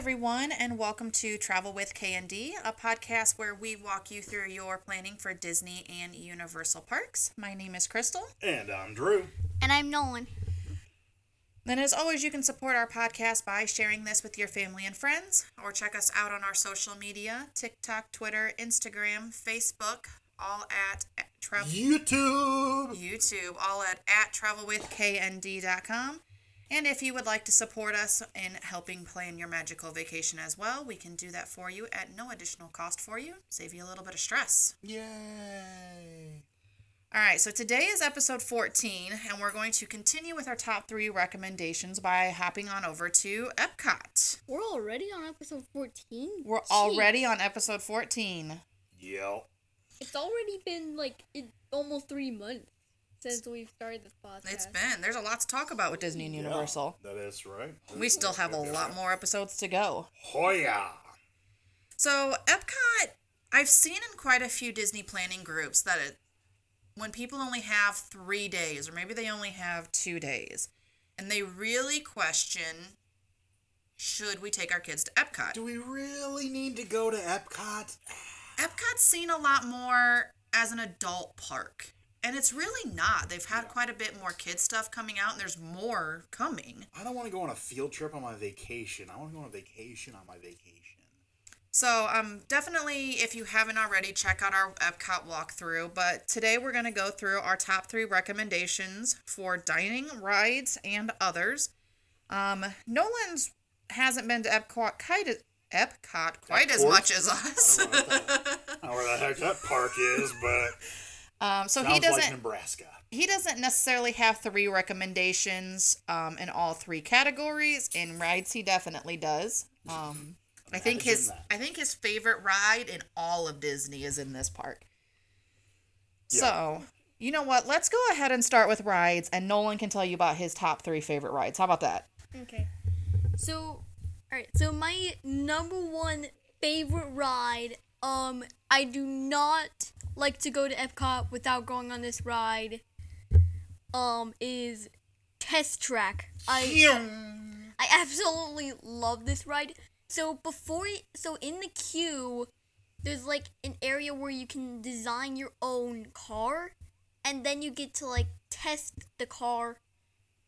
everyone, and welcome to Travel with KND, a podcast where we walk you through your planning for Disney and Universal parks. My name is Crystal, And I'm Drew. And I'm Nolan. and as always, you can support our podcast by sharing this with your family and friends, or check us out on our social media TikTok, Twitter, Instagram, Facebook, all at travel. YouTube. YouTube, all at, at travelwithknd.com. And if you would like to support us in helping plan your magical vacation as well, we can do that for you at no additional cost for you. Save you a little bit of stress. Yay. All right, so today is episode 14, and we're going to continue with our top three recommendations by hopping on over to Epcot. We're already on episode 14? We're Jeez. already on episode 14. Yep. It's already been like it, almost three months since we've started this podcast. It's been, there's a lot to talk about with Disney and Universal. Yeah, that is right. We still have a lot more episodes to go. Hoya. So, Epcot, I've seen in quite a few Disney planning groups that it, when people only have three days, or maybe they only have two days, and they really question should we take our kids to Epcot? Do we really need to go to Epcot? Epcot's seen a lot more as an adult park. And it's really not. They've had quite a bit more kid stuff coming out, and there's more coming. I don't want to go on a field trip on my vacation. I want to go on a vacation on my vacation. So, um, definitely, if you haven't already, check out our Epcot walkthrough. But today we're going to go through our top three recommendations for dining, rides, and others. Um, Nolan's hasn't been to Epcot quite as, Epcot quite as much as us. I don't know what the, I don't know where the heck that park is, but Um, so sounds he doesn't like Nebraska. he doesn't necessarily have three recommendations um, in all three categories. In rides, he definitely does. Um, I think his that. I think his favorite ride in all of Disney is in this park. Yeah. So you know what? Let's go ahead and start with rides, and Nolan can tell you about his top three favorite rides. How about that? Okay. So, all right. So my number one favorite ride. Um, I do not like to go to Epcot without going on this ride. Um, is Test Track. I I absolutely love this ride. So before, so in the queue, there's like an area where you can design your own car, and then you get to like test the car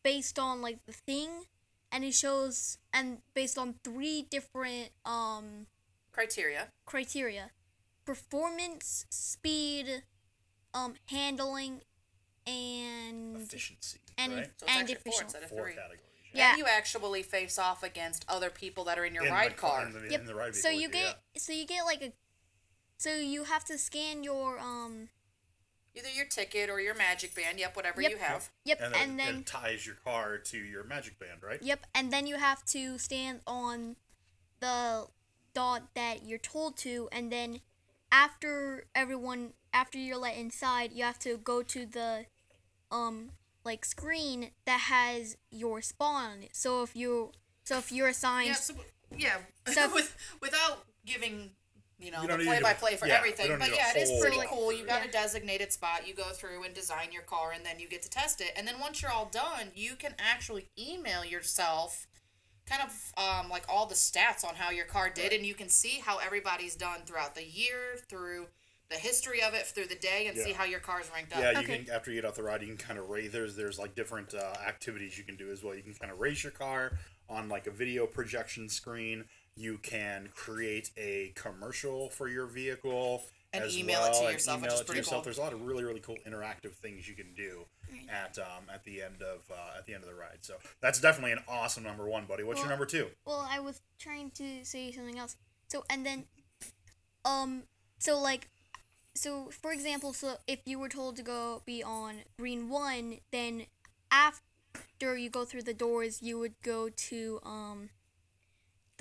based on like the thing, and it shows and based on three different um Criteria. criteria: performance, speed, um handling, and Efficiency, and right? So it's and actually four instead of Four three. categories. Yeah. And you actually face off against other people that are in your In ride ca- car. In the, Yep. in the ride so vehicle, you yeah. get so you get like a so you have to scan your um Either your ticket or your magic band. Yep, whatever Yep. you have. yep and, and, then then it ties your car to your magic band, right? yep and then you have to stand on the dot that you're told to and then after everyone after you're let inside you have to go to the um like screen that has your spawn on it so if you so if you're assigned Yeah, so, yeah. So- with without giving you know You the don't need to play by play for yeah, everything, but yeah, it is pretty lot. cool. You got a Yeah. designated spot. You go through and design your car, and then you get to test it. And then once you're all done, you can actually email yourself. Kind of um, like all the stats on how your car did, and you can see how everybody's done throughout the year, through the history of it, through the day, and see how your car's ranked up. Yeah, you Okay. can after you get off the ride, you can kind of raise. There's there's like different uh, activities you can do as well. You can kind of raise your car on like a video projection screen. You can create a commercial for your vehicle And as email it to well, and yourself, which email is it to pretty yourself. cool. There's a lot of really really cool interactive things you can do at um, at the end of uh, at the end of the ride. So that's definitely an awesome number one, buddy. What's your number two? well i was trying to say something else so and then um so like so for example so if you were told to go be on green one then after you go through the doors you would go to um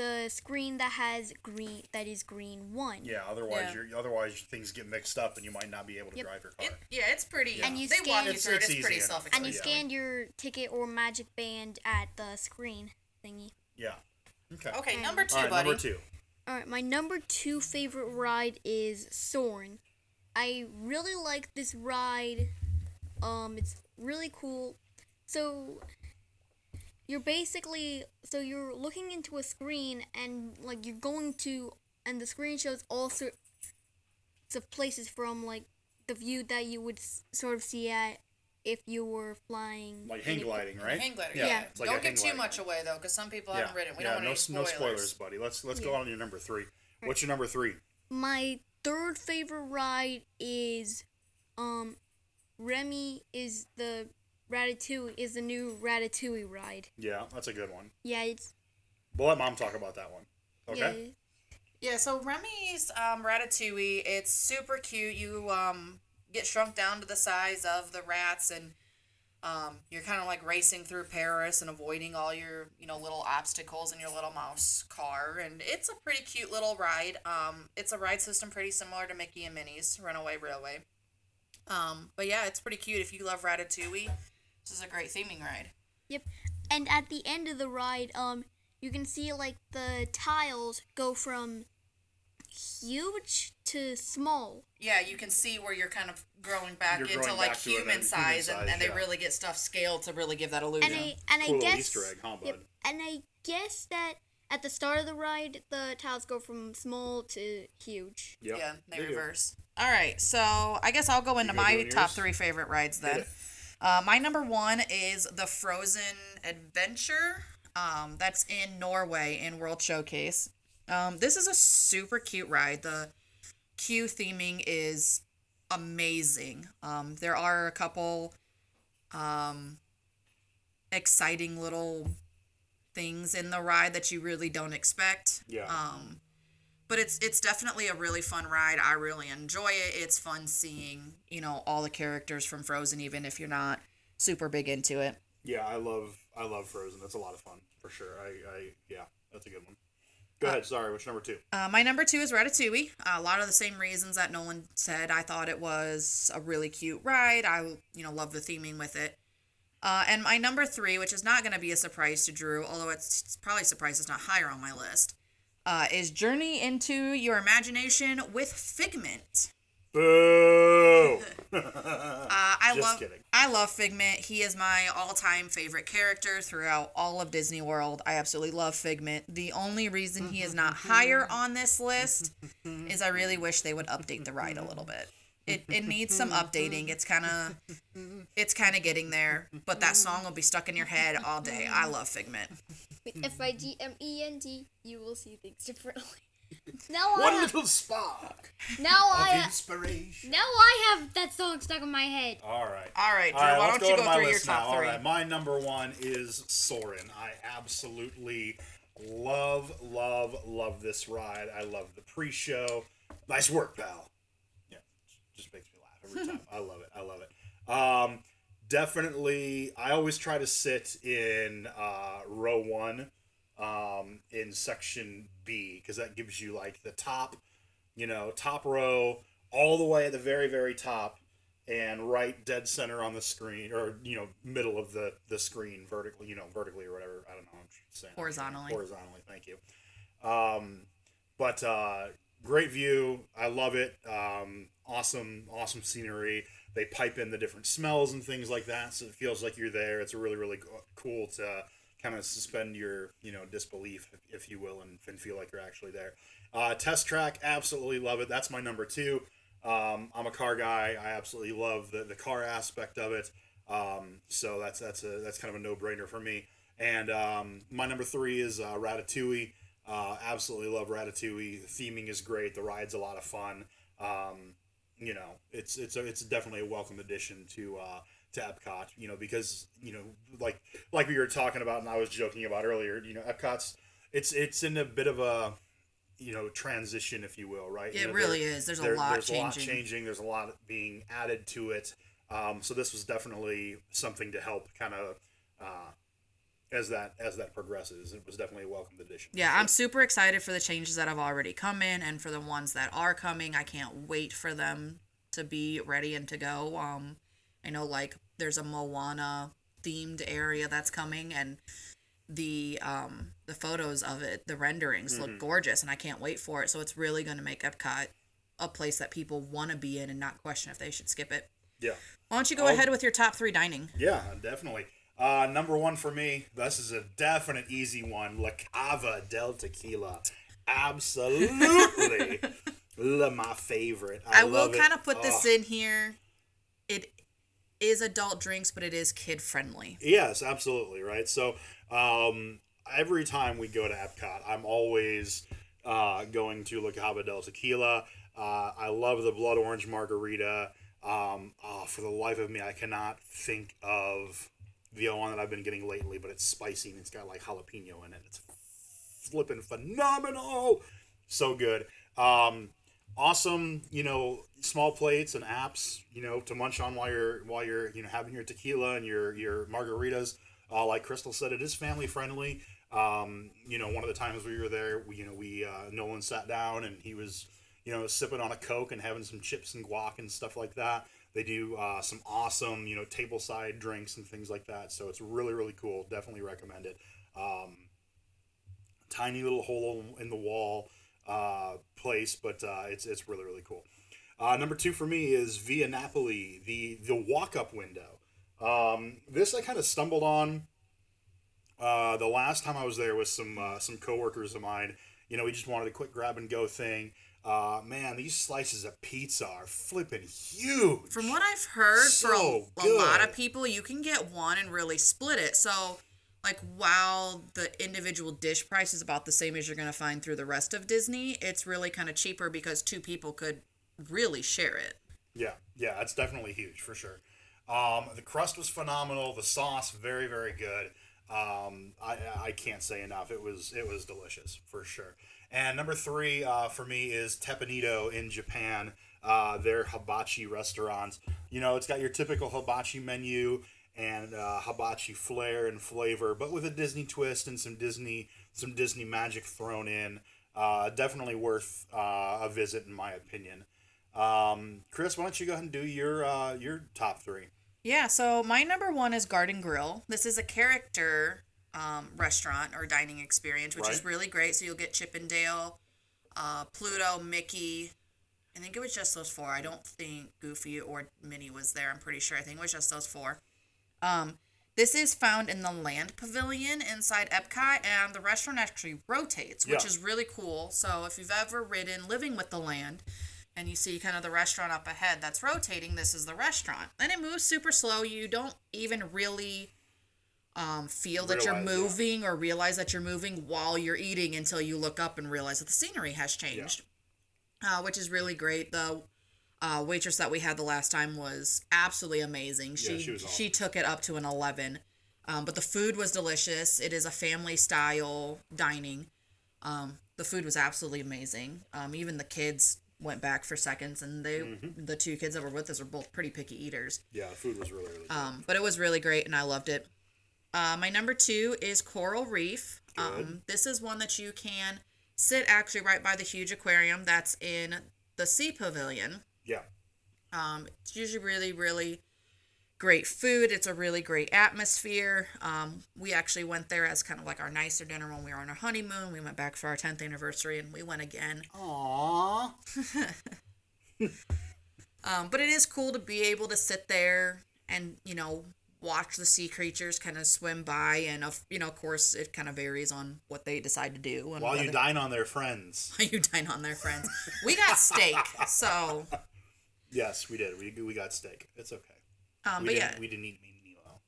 the screen that has green that is green one Yeah, otherwise Yeah. you're otherwise things get mixed up and you might not be able to Yep. drive your car. It, yeah, it's pretty. And you they walk scan- you It's- through it's It's pretty self-explanatory. and you yeah. scan your ticket or magic band at the screen thingy yeah. Okay. Okay, And- number two, All right, buddy. number two. All right, my number two favorite ride is Soarin'. I really like this ride. Um, it's really cool. So, you're basically so you're looking into a screen and like you're going to and the screen shows all sorts of places from like the view that you would s- sort of see at if you were flying. Like hang gliding, right? Hang glider. Yeah, Yeah. it's like don't a get too gliding. much away though, because some people haven't ridden. We yeah, don't want no, any spoilers. no spoilers, buddy. Let's let's go Yeah. on to your number three. What's your number three? My third favorite ride is um Remy is the Ratatouille is the new Ratatouille ride. Yeah, that's a good one. Yeah, it's We'll let mom talk about that one. Okay. yeah, Yeah, so Remy's um, Ratatouille, it's super cute. You um, get shrunk down to the size of the rats, and um, you're kind of like racing through Paris and avoiding all your you know little obstacles in your little mouse car, and it's a pretty cute little ride. Um, it's a ride system pretty similar to Mickey and Minnie's Runaway Railway. Um, but yeah, it's pretty cute. If you love Ratatouille, this is a great theming ride. Yep. And at the end of the ride, um, you can see like the tiles go from huge to small. Yeah, you can see where you're kind of growing back You're into growing like back to human, size, human and, size, and they yeah. really get stuff scaled to really give that illusion. And I and Cool I little guess Easter egg, huh, bud? Yep. And I guess that at the start of the ride, the tiles go from small to huge. Yep. Yeah, they do. reverse. All right, so I guess I'll go into go my top three favorite rides Hit then. Uh, my number one is the Frozen Adventure. Um, that's in Norway in World Showcase. Um, this is a super cute ride. The queue theming is amazing. Um, there are a couple um, exciting little things in the ride that you really don't expect. Yeah. Um, but it's it's definitely a really fun ride. I really enjoy it. It's fun seeing you know all the characters from Frozen, even if you're not super big into it. Yeah, I love I love Frozen. That's a lot of fun for sure. I, I yeah, that's a good one. Go ahead. Sorry, which number two? Uh, my number two is Ratatouille. a lot of the same reasons that Nolan said. I thought it was a really cute ride. I you know love the theming with it. Uh, and my number three, which is not going to be a surprise to Drew, although it's, it's probably a surprise it's not higher on my list, uh, is Journey into Your Imagination with Figment. Boo! Uh, I Just love kidding. I love Figment. He is my all-time favorite character throughout all of Disney World. I absolutely love Figment. The only reason he is not higher on this list is I really wish they would update the ride a little bit. It, it needs some updating. It's kind of it's kind of getting there, but that song will be stuck in your head all day. I love Figment. With F I G M E N T, you will see things differently. now I One have, little spark now of I have, inspiration. now I have that song stuck in my head. All right. All right, Drew. All right, why let's don't you to go my through your list now. top All three? right, my number one is Soarin'. I absolutely love, love, love this ride. I love the pre-show. Nice work, pal. Yeah, just makes me laugh every time. I love it. I love it. Um, definitely. I always try to sit in uh, row one, um, in section B, because that gives you like the top, you know, top row, all the way at the very, very top and right dead center on the screen or you know middle of the the screen vertically you know vertically or whatever. I don't know i'm saying. Horizontally. horizontally thank you. Um but uh great view. I love it. Um awesome awesome scenery they pipe in the different smells and things like that so it feels like you're there it's really really cool to kind of suspend your you know disbelief if, you will and, and feel like you're actually there uh, test track absolutely love it that's my number two um, I'm a car guy. I absolutely love the, the car aspect of it. Um, so that's that's a that's kind of a no brainer for me. And um, my number three is uh, Ratatouille. Uh, absolutely love Ratatouille. The theming is great. The ride's a lot of fun. Um, you know, it's it's a, it's definitely a welcome addition to uh, to Epcot. You know, because you know, like like we were talking about, and I was joking about earlier. You know, Epcot's it's it's in a bit of a you know transition, if you will, right? You It know, really there- is. There's a lot there's a lot changing. changing. There's a lot being added to it. Um, so this was definitely something to help kind of uh, as that as that progresses. It was definitely a welcome addition. Yeah, I'm super excited for the changes that have already come in and for the ones that are coming. I can't wait for them to be ready and to go. Um, I know like there's a Moana themed area that's coming and the um the photos of it, the renderings Mm-hmm. look gorgeous and I can't wait for it. So it's really going to make Epcot a place that people want to be in and not question if they should skip it. Yeah. Why don't you go I'll- ahead with your top 3 dining? Yeah, definitely. Uh, number one for me, this is a definite easy one. La Cava del Tequila. Absolutely. La, my favorite. I, I, will kind of put this Oh. in here. It is adult drinks, but it is kid friendly. Yes, absolutely, right? So, um, every time we go to Epcot, I'm always uh, going to La Cava del Tequila. Uh, I love the blood orange margarita. Um, oh, for the life of me, I cannot think of the one that I've been getting lately, but it's spicy and it's got like jalapeno in it. It's flipping phenomenal. So good. Um, awesome, you know, small plates and apps, you know, to munch on while you're while you're you know having your tequila and your your margaritas. Uh, like Crystal said, it is family friendly. Um, you know, one of the times we were there, we, you know, we uh, Nolan sat down and he was, you know, sipping on a coke and having some chips and guac and stuff like that. They do uh, some awesome, you know, table side drinks and things like that. So it's really really cool. Definitely recommend it. Um, tiny little hole in the wall uh, place, but uh, it's it's really really cool. Uh, number two for me is Via Napoli, the the walk up window. Um, this I kind of stumbled on uh, the last time I was there with some uh, some coworkers of mine. You know, we just wanted a quick grab and go thing. Uh, man, these slices of pizza are flipping huge. From what I've heard, for a, So a lot of people, you can get one and really split it. So, like, while the individual dish price is about the same as you're going to find through the rest of Disney, it's really kind of cheaper because two people could really share it. Yeah, yeah, it's definitely huge for sure. Um, the crust was phenomenal. The sauce very, very good. Um, I, I can't say enough. It was it was delicious for sure. And number three uh, for me is Teppan Edo in Japan. Uh, their hibachi restaurant. You know, it's got your typical hibachi menu and uh, hibachi flair and flavor, but with a Disney twist and some Disney some Disney magic thrown in. Uh, definitely worth uh, a visit in my opinion. Um, Chris, why don't you go ahead and do your uh, your top three? Yeah, so my number one is Garden Grill. This is a character um, restaurant or dining experience, which is really great. So you'll get Chip 'n' Dale, uh, Pluto, Mickey. I think it was just those four. I don't think Goofy or Minnie was there. I'm pretty sure. I think it was just those four. Um, this is found in the Land Pavilion inside Epcot, and the restaurant actually rotates, which Yeah. is really cool. So if you've ever ridden Living with the Land, and you see kind of the restaurant up ahead that's rotating, this is the restaurant. And it moves super slow. You don't even really um, feel that you're Realize, yeah. moving or realize that you're moving while you're eating until you look up and realize that the scenery has changed, uh, which is really great. The uh, waitress that we had the last time was absolutely amazing. She she was she took it up to an 11. Um, but the food was delicious. It is a family style dining. Um, the food was absolutely amazing. Um, even the kids went back for seconds, and they Mm-hmm. the two kids that were with us were both pretty picky eaters. Yeah, the food was really really good. Um, but it was really great, and I loved it. Uh, my number two is Coral Reef. Um, this is one that you can sit actually right by the huge aquarium that's in the Sea Pavilion. yeah, Um, it's usually really, really great food. It's a really great atmosphere. Um, we actually went there as kind of like our nicer dinner when we were on our honeymoon. We went back for our 10th anniversary and we went again. Aww. Um, but it is cool to be able to sit there and, you know, watch the sea creatures kind of swim by. And, of, you know, of course, it kind of varies on what they decide to do. And While you dine on their friends. While you dine on their friends. We got steak. So, Yes, we did. We we got steak. It's okay. um, we but didn't yeah. we didn't eat meat though.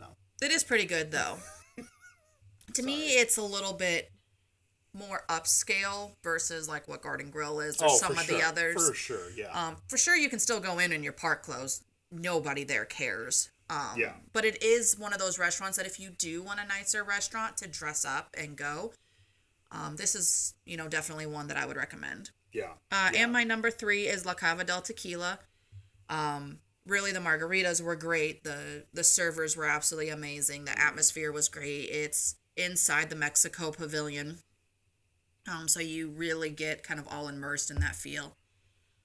No. It is pretty good though. to me, it's a little bit more upscale versus like what Garden Grill is or some Oh, for of sure. the others. For sure, yeah. Um, for sure, you can still go in in your park clothes. Nobody there cares. Um, Yeah. But it is one of those restaurants that if you do want a nicer restaurant to dress up and go, um, this is you know definitely one that I would recommend. yeah. Uh, yeah. And my number three is La Cava del Tequila. Um, really, the margaritas were great. the The servers were absolutely amazing. The atmosphere was great. It's inside the Mexico Pavilion, um, so you really get kind of all immersed in that feel.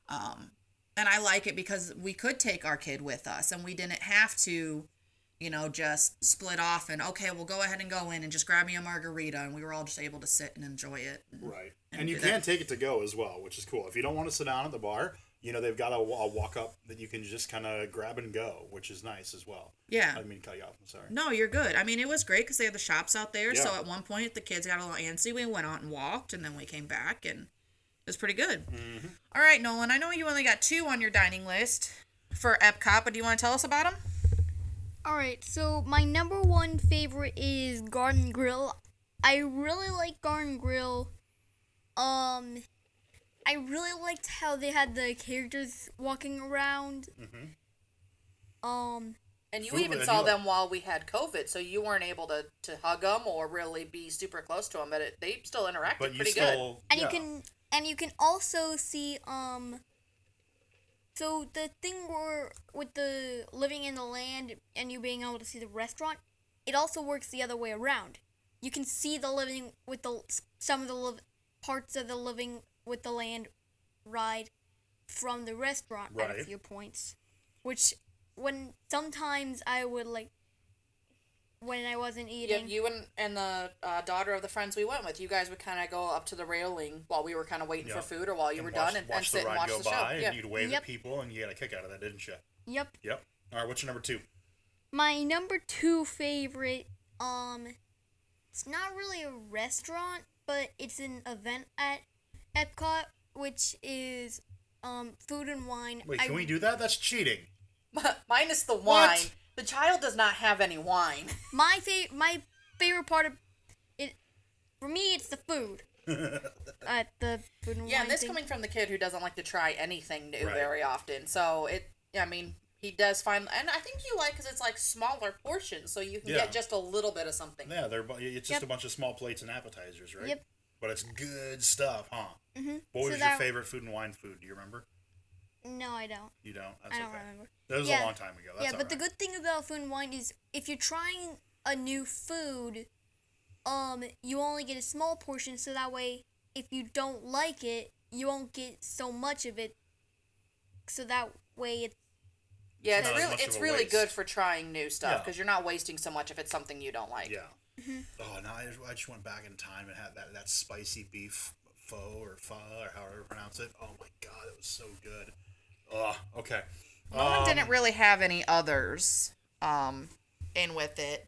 Um, and I like it because we could take our kid with us, and we didn't have to, you know, just split off and okay, we'll go ahead and go in and just grab me a margarita, and we were all just able to sit and enjoy it. Right. and And, you can that. take it to go as well, which is cool. If you don't want to sit down at the bar, you know they've got a, a walk up that you can just kind of grab and go, which is nice as well. Yeah. I mean cut you off. I'm sorry. No, you're good. I mean, it was great because they had the shops out there. So at one point, the kids got a little antsy. We went out and walked, and then we came back, and it was pretty good. Mm-hmm. All right, Nolan. I know you only got two on your dining list for Epcot, but do you want to tell us about them? All right, so my number one favorite is Garden Grill. I really like Garden Grill. Um, I really liked how they had the characters walking around. Mhm. Um, And you Food- even saw you- them while we had COVID, so you weren't able to, to hug them or really be super close to them, but it, they still interacted But you pretty still, and yeah. you can and you can also see um. So the thing where with the living in the land and you being able to see the restaurant, it also works the other way around. You can see the living with the some of the liv- parts of the living with the land ride from the restaurant at a Right. few points, which when sometimes I would like when I wasn't eating. Yeah, you and and the uh, daughter of the friends we went with, you guys would kind of go up to the railing while we were kind of waiting Yeah. for food or while you And were watch, done and, watch and sit and watch go the by, Yeah. and you'd wave Yep. at people, and you got a kick out of that, didn't you? Yep. Yep. All right, what's your number two? My number two favorite, um, it's not really a restaurant, but it's an event at Epcot, which is um food and wine. Wait, I- can we do that? That's cheating. Minus the wine. What? The child does not have any wine. My fa- my favorite part of it, for me, it's the food. at the food and Yeah, wine and this thing. coming from the kid who doesn't like to try anything new Right. very often. So it, I mean, he does find, and I think you like because it's like smaller portions, so you can Yeah. get just a little bit of something. Yeah, they're it's just Yep. a bunch of small plates and appetizers, right? Yep. But it's good stuff, huh? Mhm. What So was that- your favorite food and wine food? Do you remember? No, I don't. You don't. That's I don't okay. remember. That was Yeah. a long time ago. That's yeah, but the good thing about food and wine is if you're trying a new food, um, you only get a small portion, so that way, if you don't like it, you won't get so much of it. So that way, it's Yeah, It's it's really it's really waste. good for trying new stuff Yeah. because you're not wasting so much if it's something you don't like. Yeah. Oh no! I just, I just went back in time and had that, that spicy beef pho or pho or however you pronounce it. Oh my god, it was so good. Oh, okay. Nolan Um, didn't really have any others um, in with it.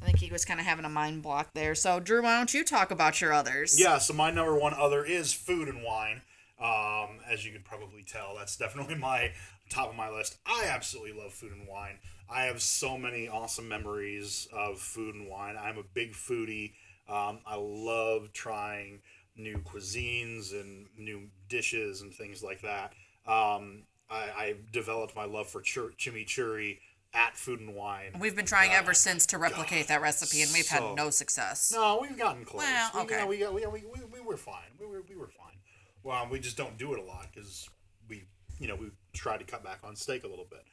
I think he was kind of having a mind block there. So, Drew, why don't you talk about your others? Yeah, so my number one other is food and wine. Um, as you could probably tell, that's definitely my top of my list. I absolutely love food and wine. I have so many awesome memories of food and wine. I'm a big foodie. Um, I love trying new cuisines and new dishes and things like that. Um, I, I developed my love for chur- chimichurri at Food and Wine. We've been trying ever since to replicate that recipe, and we've so- had no success. No, we've gotten close. Well, We- okay. You know, we, got, we, we, we, we were fine. We were, we were fine. Well, we just don't do it a lot because we, you know, we tried to cut back on steak a little bit.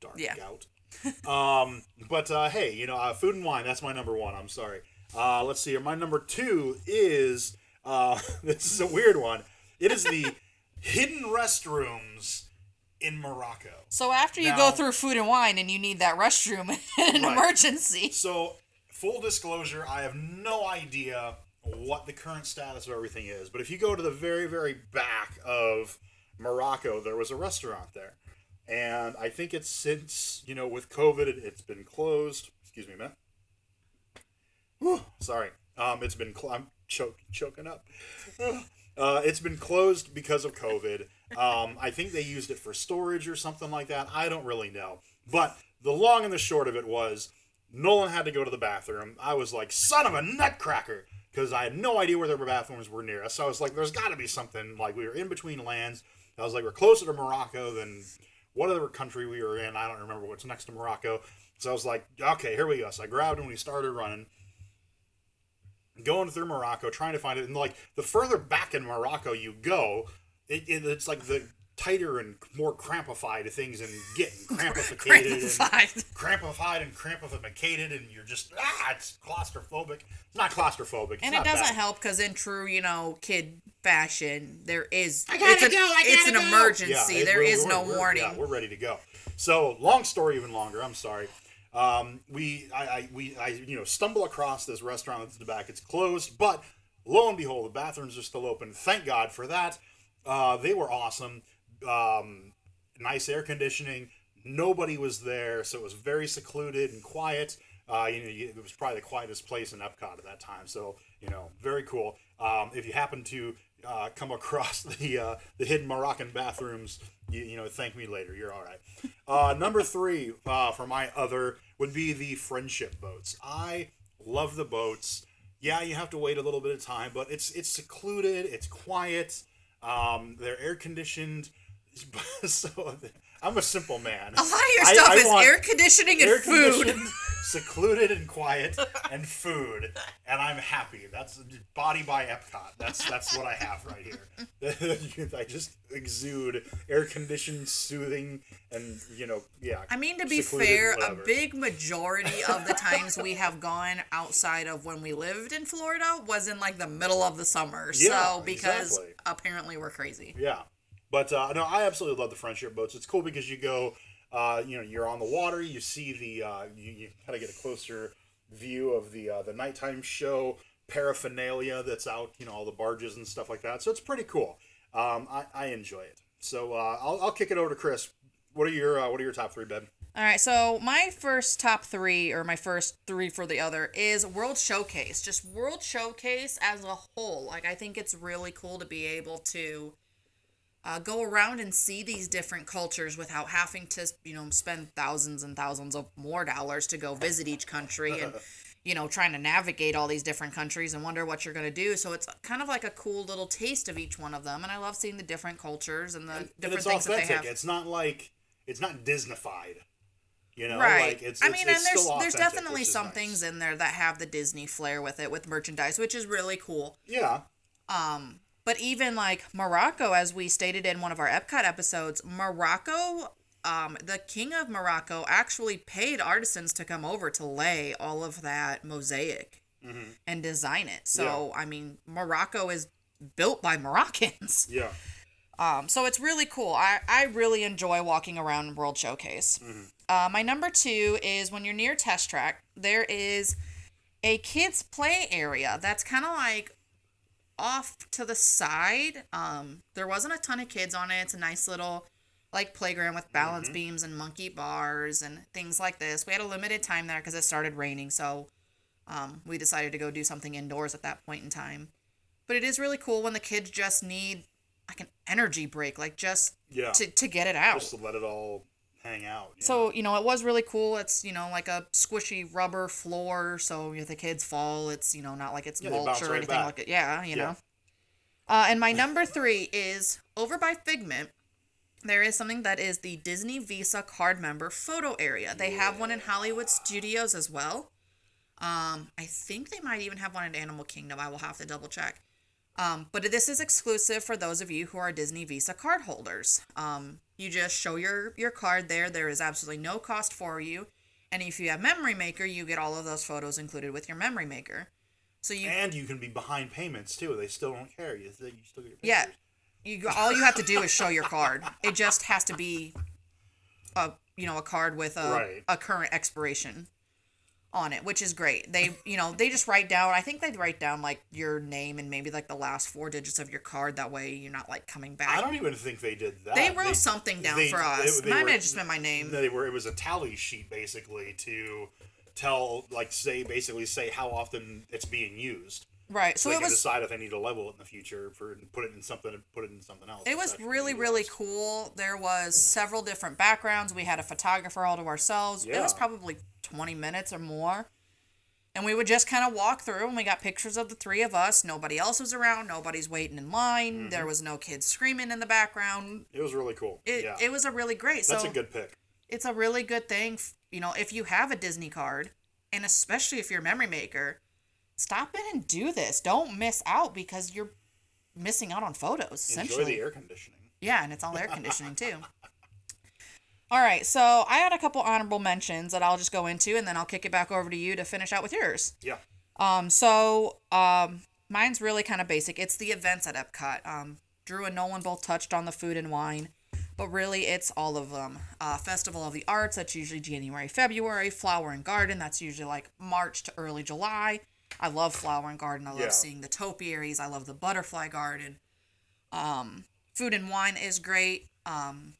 Dark Yeah. gout. um, but uh, hey, you know, uh, food and wine. That's my number one. I'm sorry. Uh, let's see here. My number two is uh, this is a weird one. It is the hidden restrooms in Morocco. So after you Now- go through food and wine and you need that restroom in an Right. emergency. So, full disclosure, I have no idea what the current status of everything is, but if you go to the very, very back of Morocco, there was a restaurant there. And I think it's since, you know, with COVID, it, it's been closed. Excuse me a minute. Whew, sorry. Um, it's been, cl- I'm choke, choking up. Uh, it's been closed because of COVID. Um, I think they used it for storage or something like that. I don't really know. But the long and the short of it was Nolan had to go to the bathroom. I was like, son of a nutcracker, because I had no idea where their bathrooms were near us. So I was like, there's got to be something. Like, we were in between lands. I was like, we're closer to Morocco than whatever country we were in. I don't remember what's next to Morocco. So I was like, okay, here we go. So I grabbed him when he started running going through Morocco, trying to find it. And like the further back in Morocco you go, it, it, it's like the tighter and more crampified things and getting crampificated and Crampified. crampified and crampificated, and you're just ah, it's claustrophobic. It's not claustrophobic. It's And not it doesn't bad. help because in true, you know, kid fashion, there is I gotta it's, an, go, I gotta an go. emergency. it- there we're- no warning. Yeah, we're ready to go. So long story, even longer. I'm sorry. Um, we, I, I, we, I, you know, stumble across this restaurant that's at the back. It's closed, but lo and behold, the bathrooms are still open. Thank God for that. Uh, they were awesome. um, nice air conditioning. Nobody was there, so it was very secluded and quiet. Uh, you know, it was probably the quietest place in Epcot at that time. So you know, very cool. Um, if you happen to uh, come across the uh, the hidden Moroccan bathrooms, you, you know, thank me later. You're all right. Uh, number three uh, for my other would be the friendship boats. I love the boats. Yeah, you have to wait a little bit of time, but it's it's secluded. It's quiet. Um, they're air conditioned. so I'm a simple man. A lot of your stuff I is air conditioning and air food. secluded and quiet, and food, and I'm happy. That's body by Epcot. That's that's what I have right here. I just exude air conditioned, soothing, and you know, yeah. I mean, to be secluded, fair, a big majority of the times we have gone outside of when we lived in Florida was in like the middle of the summer. Yeah, so because exactly. apparently we're crazy. Yeah, but uh, no, I absolutely love the friendship boats. It's cool because you go, uh, you know, you're on the water. You see the, uh, you, you kind of get a closer view of the uh, the nighttime show paraphernalia that's out. You know, all the barges and stuff like that. So it's pretty cool. Um, I, I enjoy it. So uh, I'll, I'll kick it over to Chris. What are your uh, What are your top three, Ben? All right, so my first top three, or my first three for the other, is World Showcase. Just World Showcase as a whole. Like, I think it's really cool to be able to uh, go around and see these different cultures without having to, you know, spend thousands and thousands of more dollars to go visit each country and, you know, trying to navigate all these different countries and wonder what you're going to do. So it's kind of like a cool little taste of each one of them. And I love seeing the different cultures and the and different it's things that they authentic. have. It's not like it's not Disneyfied. You know, right. like it's, I it's, mean, it's and there's there's definitely some nice. things in there that have the Disney flair with it, with merchandise, which is really cool. Yeah, Um, but even like Morocco, as we stated in one of our Epcot episodes, Morocco, um, the king of Morocco actually paid artisans to come over to lay all of that mosaic and design it. So I mean, Morocco is built by Moroccans. yeah. Um, so it's really cool. I, I really enjoy walking around World Showcase. Uh, my number two is when you're near Test Track, there is a kids' play area that's kind of like off to the side. Um, there wasn't a ton of kids on it. It's a nice little like playground with balance beams and monkey bars and things like this. We had a limited time there because it started raining, so um, we decided to go do something indoors at that point in time. But it is really cool when the kids just need like an energy break, like just Yeah. to, to get it out. Just to let it all hang out. you know? So, you know, it was really cool. It's, you know, like a squishy rubber floor. So if the kids fall, it's, you know, not like it's Yeah, mulch or right anything back. like it. Yeah, you Yeah. know. Uh, and my number three is over by Figment. There is something that is the Disney Visa card member photo area. They have one in Hollywood Studios as well. Um, I think they might even have one in Animal Kingdom. I will have to double check. Um, but this is exclusive for those of you who are Disney Visa card holders. Um, you just show your your card there. There is absolutely no cost for you, and if you have Memory Maker, you get all of those photos included with your Memory Maker. So you and you can be behind payments too. They still don't care. You, you still get your yeah, you all you have to do is show your card. It just has to be a you know a card with a Right. a current expiration on it, which is great. They you know they just write down. I think they write down like your name and maybe like the last four digits of your card. That way you're not like coming back. I don't even think they did that. They wrote something down they- for us. they- they Mine were- just been my name. They were. It was a tally sheet basically to tell, like, say, basically say how often it's being used. Right. So So they it can was decide if they need to level it in the future for put it in something, put it in something else. it was really really cool. There was several different backgrounds. We had a photographer all to ourselves. It was probably 20 minutes or more. And we would just kind of walk through and we got pictures of the three of us. Nobody else was around. Nobody's waiting in line. Mm-hmm. There was no kids screaming in the background. It was really cool. It, yeah, it was a really great. that's so a good pick. it's a really good thing, you know, if you have a Disney card, and especially if you're a memory maker, stop in and do this. Don't miss out because you're missing out on photos. Enjoy Essentially, the air conditioning. yeah, and it's all air conditioning too. All right, so I had a couple honorable mentions that I'll just go into, and then I'll kick it back over to you to finish out with yours. Yeah. Um, so um, mine's really kind of basic. It's the events at Epcot. Um, Drew and Nolan both touched on the food and wine, but really it's all of them. Uh, Festival of the Arts, that's usually January, February. Flower and Garden, that's usually like March to early July. I love Flower and Garden. I love Yeah. seeing the topiaries. I love the Butterfly Garden. Um, food and wine is great. um,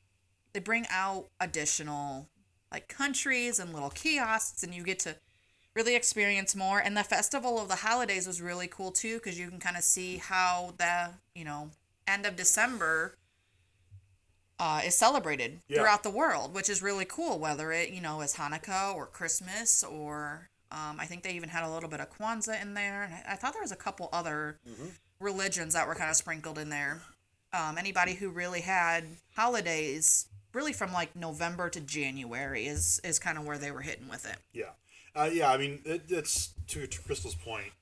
they bring out additional like countries and little kiosks, and you get to really experience more. And the festival of the holidays was really cool too, because you can kind of see how the you know end of December uh, is celebrated Yeah. throughout the world, which is really cool. Whether it you know is Hanukkah or Christmas or um, I think they even had a little bit of Kwanzaa in there. And I, I thought there was a couple other religions that were kind of sprinkled in there. Um, anybody who really had holidays, really from like November to January, is is kind of where they were hitting with it. Yeah, uh, yeah. I mean, it, it's to, to Crystal's point.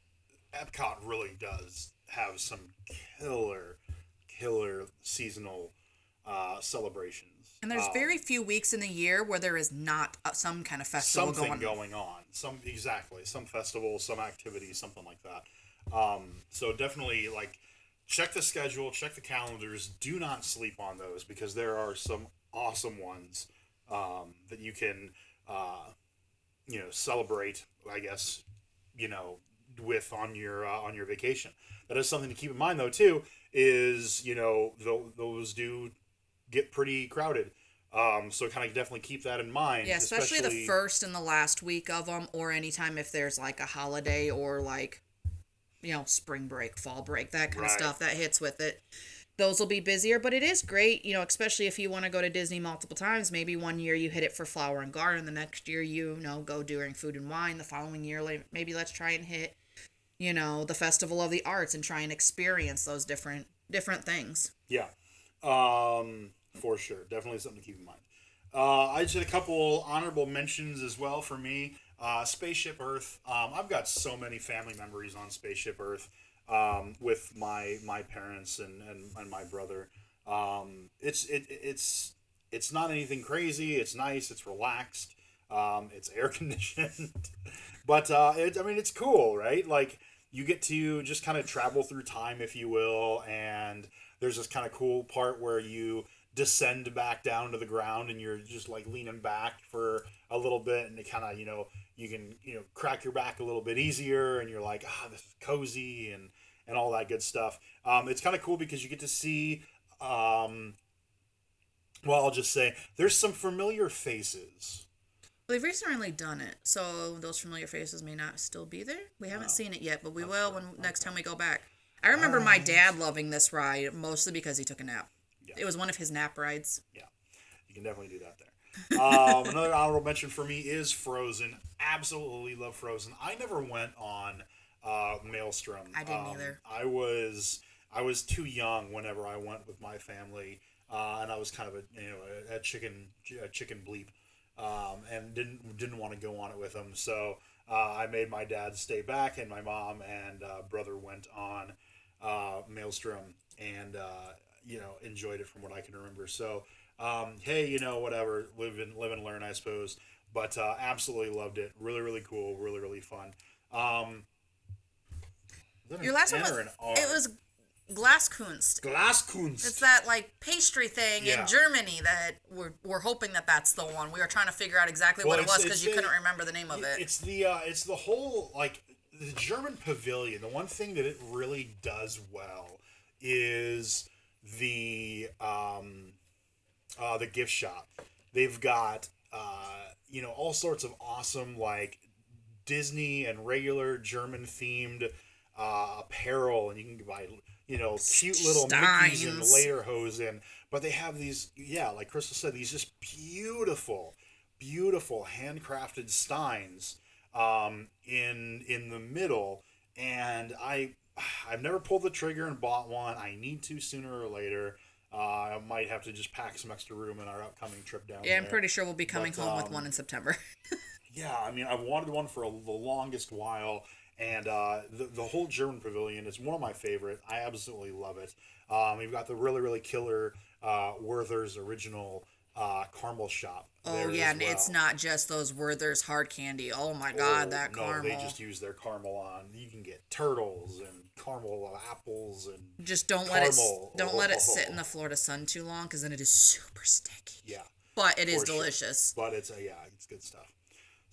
Epcot really does have some killer, killer seasonal uh, celebrations. And there's Um, very few weeks in the year where there is not uh, some kind of festival something going. going on. Some exactly some festival, some activity, something like that. Um, so definitely like check the schedule, check the calendars. Do not sleep on those because there are some awesome ones um, that you can uh, you know celebrate. I guess you know with on your uh, on your vacation. That is something to keep in mind though too. Is you know tho- those do get pretty crowded. Um, so kind of definitely keep that in mind. Yeah, especially, the first and the last week of them, or anytime if there's like a holiday or like, you know, spring break, fall break, that kind of stuff that hits with it. Those will be busier, but it is great, you know, especially if you want to go to Disney multiple times. Maybe one year you hit it for Flower and Garden, the next year you, you know go during Food and Wine. The following year, maybe let's try and hit, you know, the Festival of the Arts and try and experience those different different things. Yeah, um, for sure, definitely something to keep in mind. Uh, I just had a couple honorable mentions as well for me. Uh, Spaceship Earth. Um, I've got so many family memories on Spaceship Earth um, with my my parents and, and, and my brother. Um, it's it, it's it's not anything crazy. It's nice. It's relaxed. Um, it's air conditioned, but uh, it, I mean it's cool, right? Like you get to just kind of travel through time, if you will, and there's this kind of cool part where you descend back down to the ground and you're just like leaning back for a little bit and it kind of you know you can you know crack your back a little bit easier and you're like ah this is cozy and and all that good stuff um, it's kind of cool because you get to see um, well i'll just say there's some familiar faces they've recently done it, so those familiar faces may not still be there. We haven't seen it yet, but we will when next time we go back. I remember my dad loving this ride mostly because he took a nap. Yeah. It was one of his nap rides. yeah you can definitely do that there um, another honorable mention for me is frozen absolutely love frozen i never went on uh, maelstrom I didn't Um, either. i was i was too young whenever i went with my family uh, and i was kind of a you know a, a chicken a chicken bleep um, and didn't didn't want to go on it with them so uh, i made my dad stay back and my mom and uh, brother went on uh, maelstrom and uh, you know enjoyed it from what i can remember so um, hey, you know, whatever, live and live and learn, I suppose. But uh, absolutely loved it. Really, really cool. Really, really fun. Um, that Your last one was or an R? it was Glaskunst. Glaskunst. It's that like pastry thing Yeah. in Germany that we're, we're hoping that that's the one. We were trying to figure out exactly Well, what it was because you the- couldn't remember the name of it. It's the uh, it's the whole like the German pavilion. The one thing that it really does well is the um, uh, the gift shop. They've got uh, you know all sorts of awesome like Disney and regular German themed uh, apparel, and you can buy you know cute little Mickey's and Steins. Lederhosen. But they have these yeah, like Crystal said, these just beautiful, beautiful handcrafted steins um, in in the middle, and I I've never pulled the trigger and bought one. I need to sooner or later. Uh, I might have to just pack some extra room in our upcoming trip down yeah, I'm pretty sure we'll be coming But, home with um, one in September. Yeah, I mean, I've wanted one for a, the longest while, and uh, the the whole German Pavilion is one of my favorite. I absolutely love it. Um, we've got the really really killer uh, Werther's original uh, caramel shop. oh yeah, and it's not just those Werther's hard candy. Oh my god, Oh, that no, caramel. they just use their caramel on. You can get turtles and caramel apples and Just don't let it don't let it sit in the Florida sun too long because then it is super sticky. yeah. But it is For sure. delicious. But it's a yeah, it's good stuff.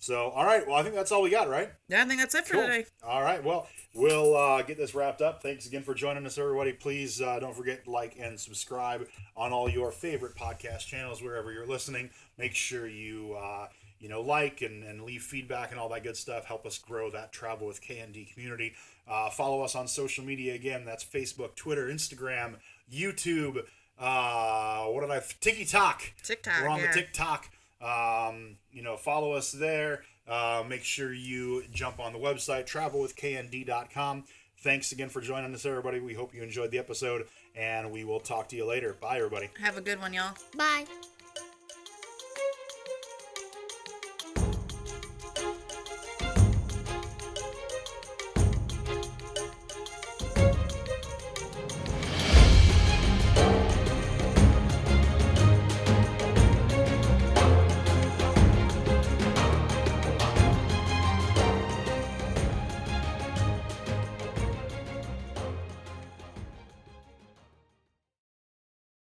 So, all right. Well, I think that's all we got, right? Yeah, I think that's it for Cool. today. All right. Well, we'll uh, get this wrapped up. Thanks again for joining us, everybody. Please uh, don't forget to like and subscribe on all your favorite podcast channels wherever you're listening. Make sure you uh, you know like and, and leave feedback and all that good stuff. Help us grow that travel with KND community. Uh, follow us on social media again. That's Facebook, Twitter, Instagram, YouTube. Uh, what did I? TikTok. TikTok, We're on yeah. the TikTok. Um, you know, follow us there. Uh, make sure you jump on the website, travelwithknd.com. Thanks again for joining us, everybody. We hope you enjoyed the episode, and we will talk to you later. Bye, everybody. Have a good one, y'all. Bye.